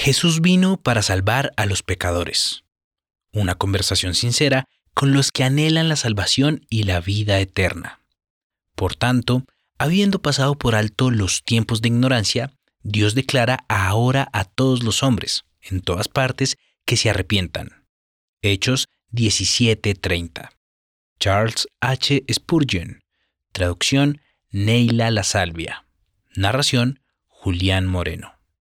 Jesús vino para salvar a los pecadores. Una conversación sincera con los que anhelan la salvación y la vida eterna. Por tanto, habiendo pasado por alto los tiempos de ignorancia, Dios declara ahora a todos los hombres, en todas partes, que se arrepientan. Hechos 17:30. Charles H. Spurgeon. Traducción Neila La Salvia. Narración Julián Moreno.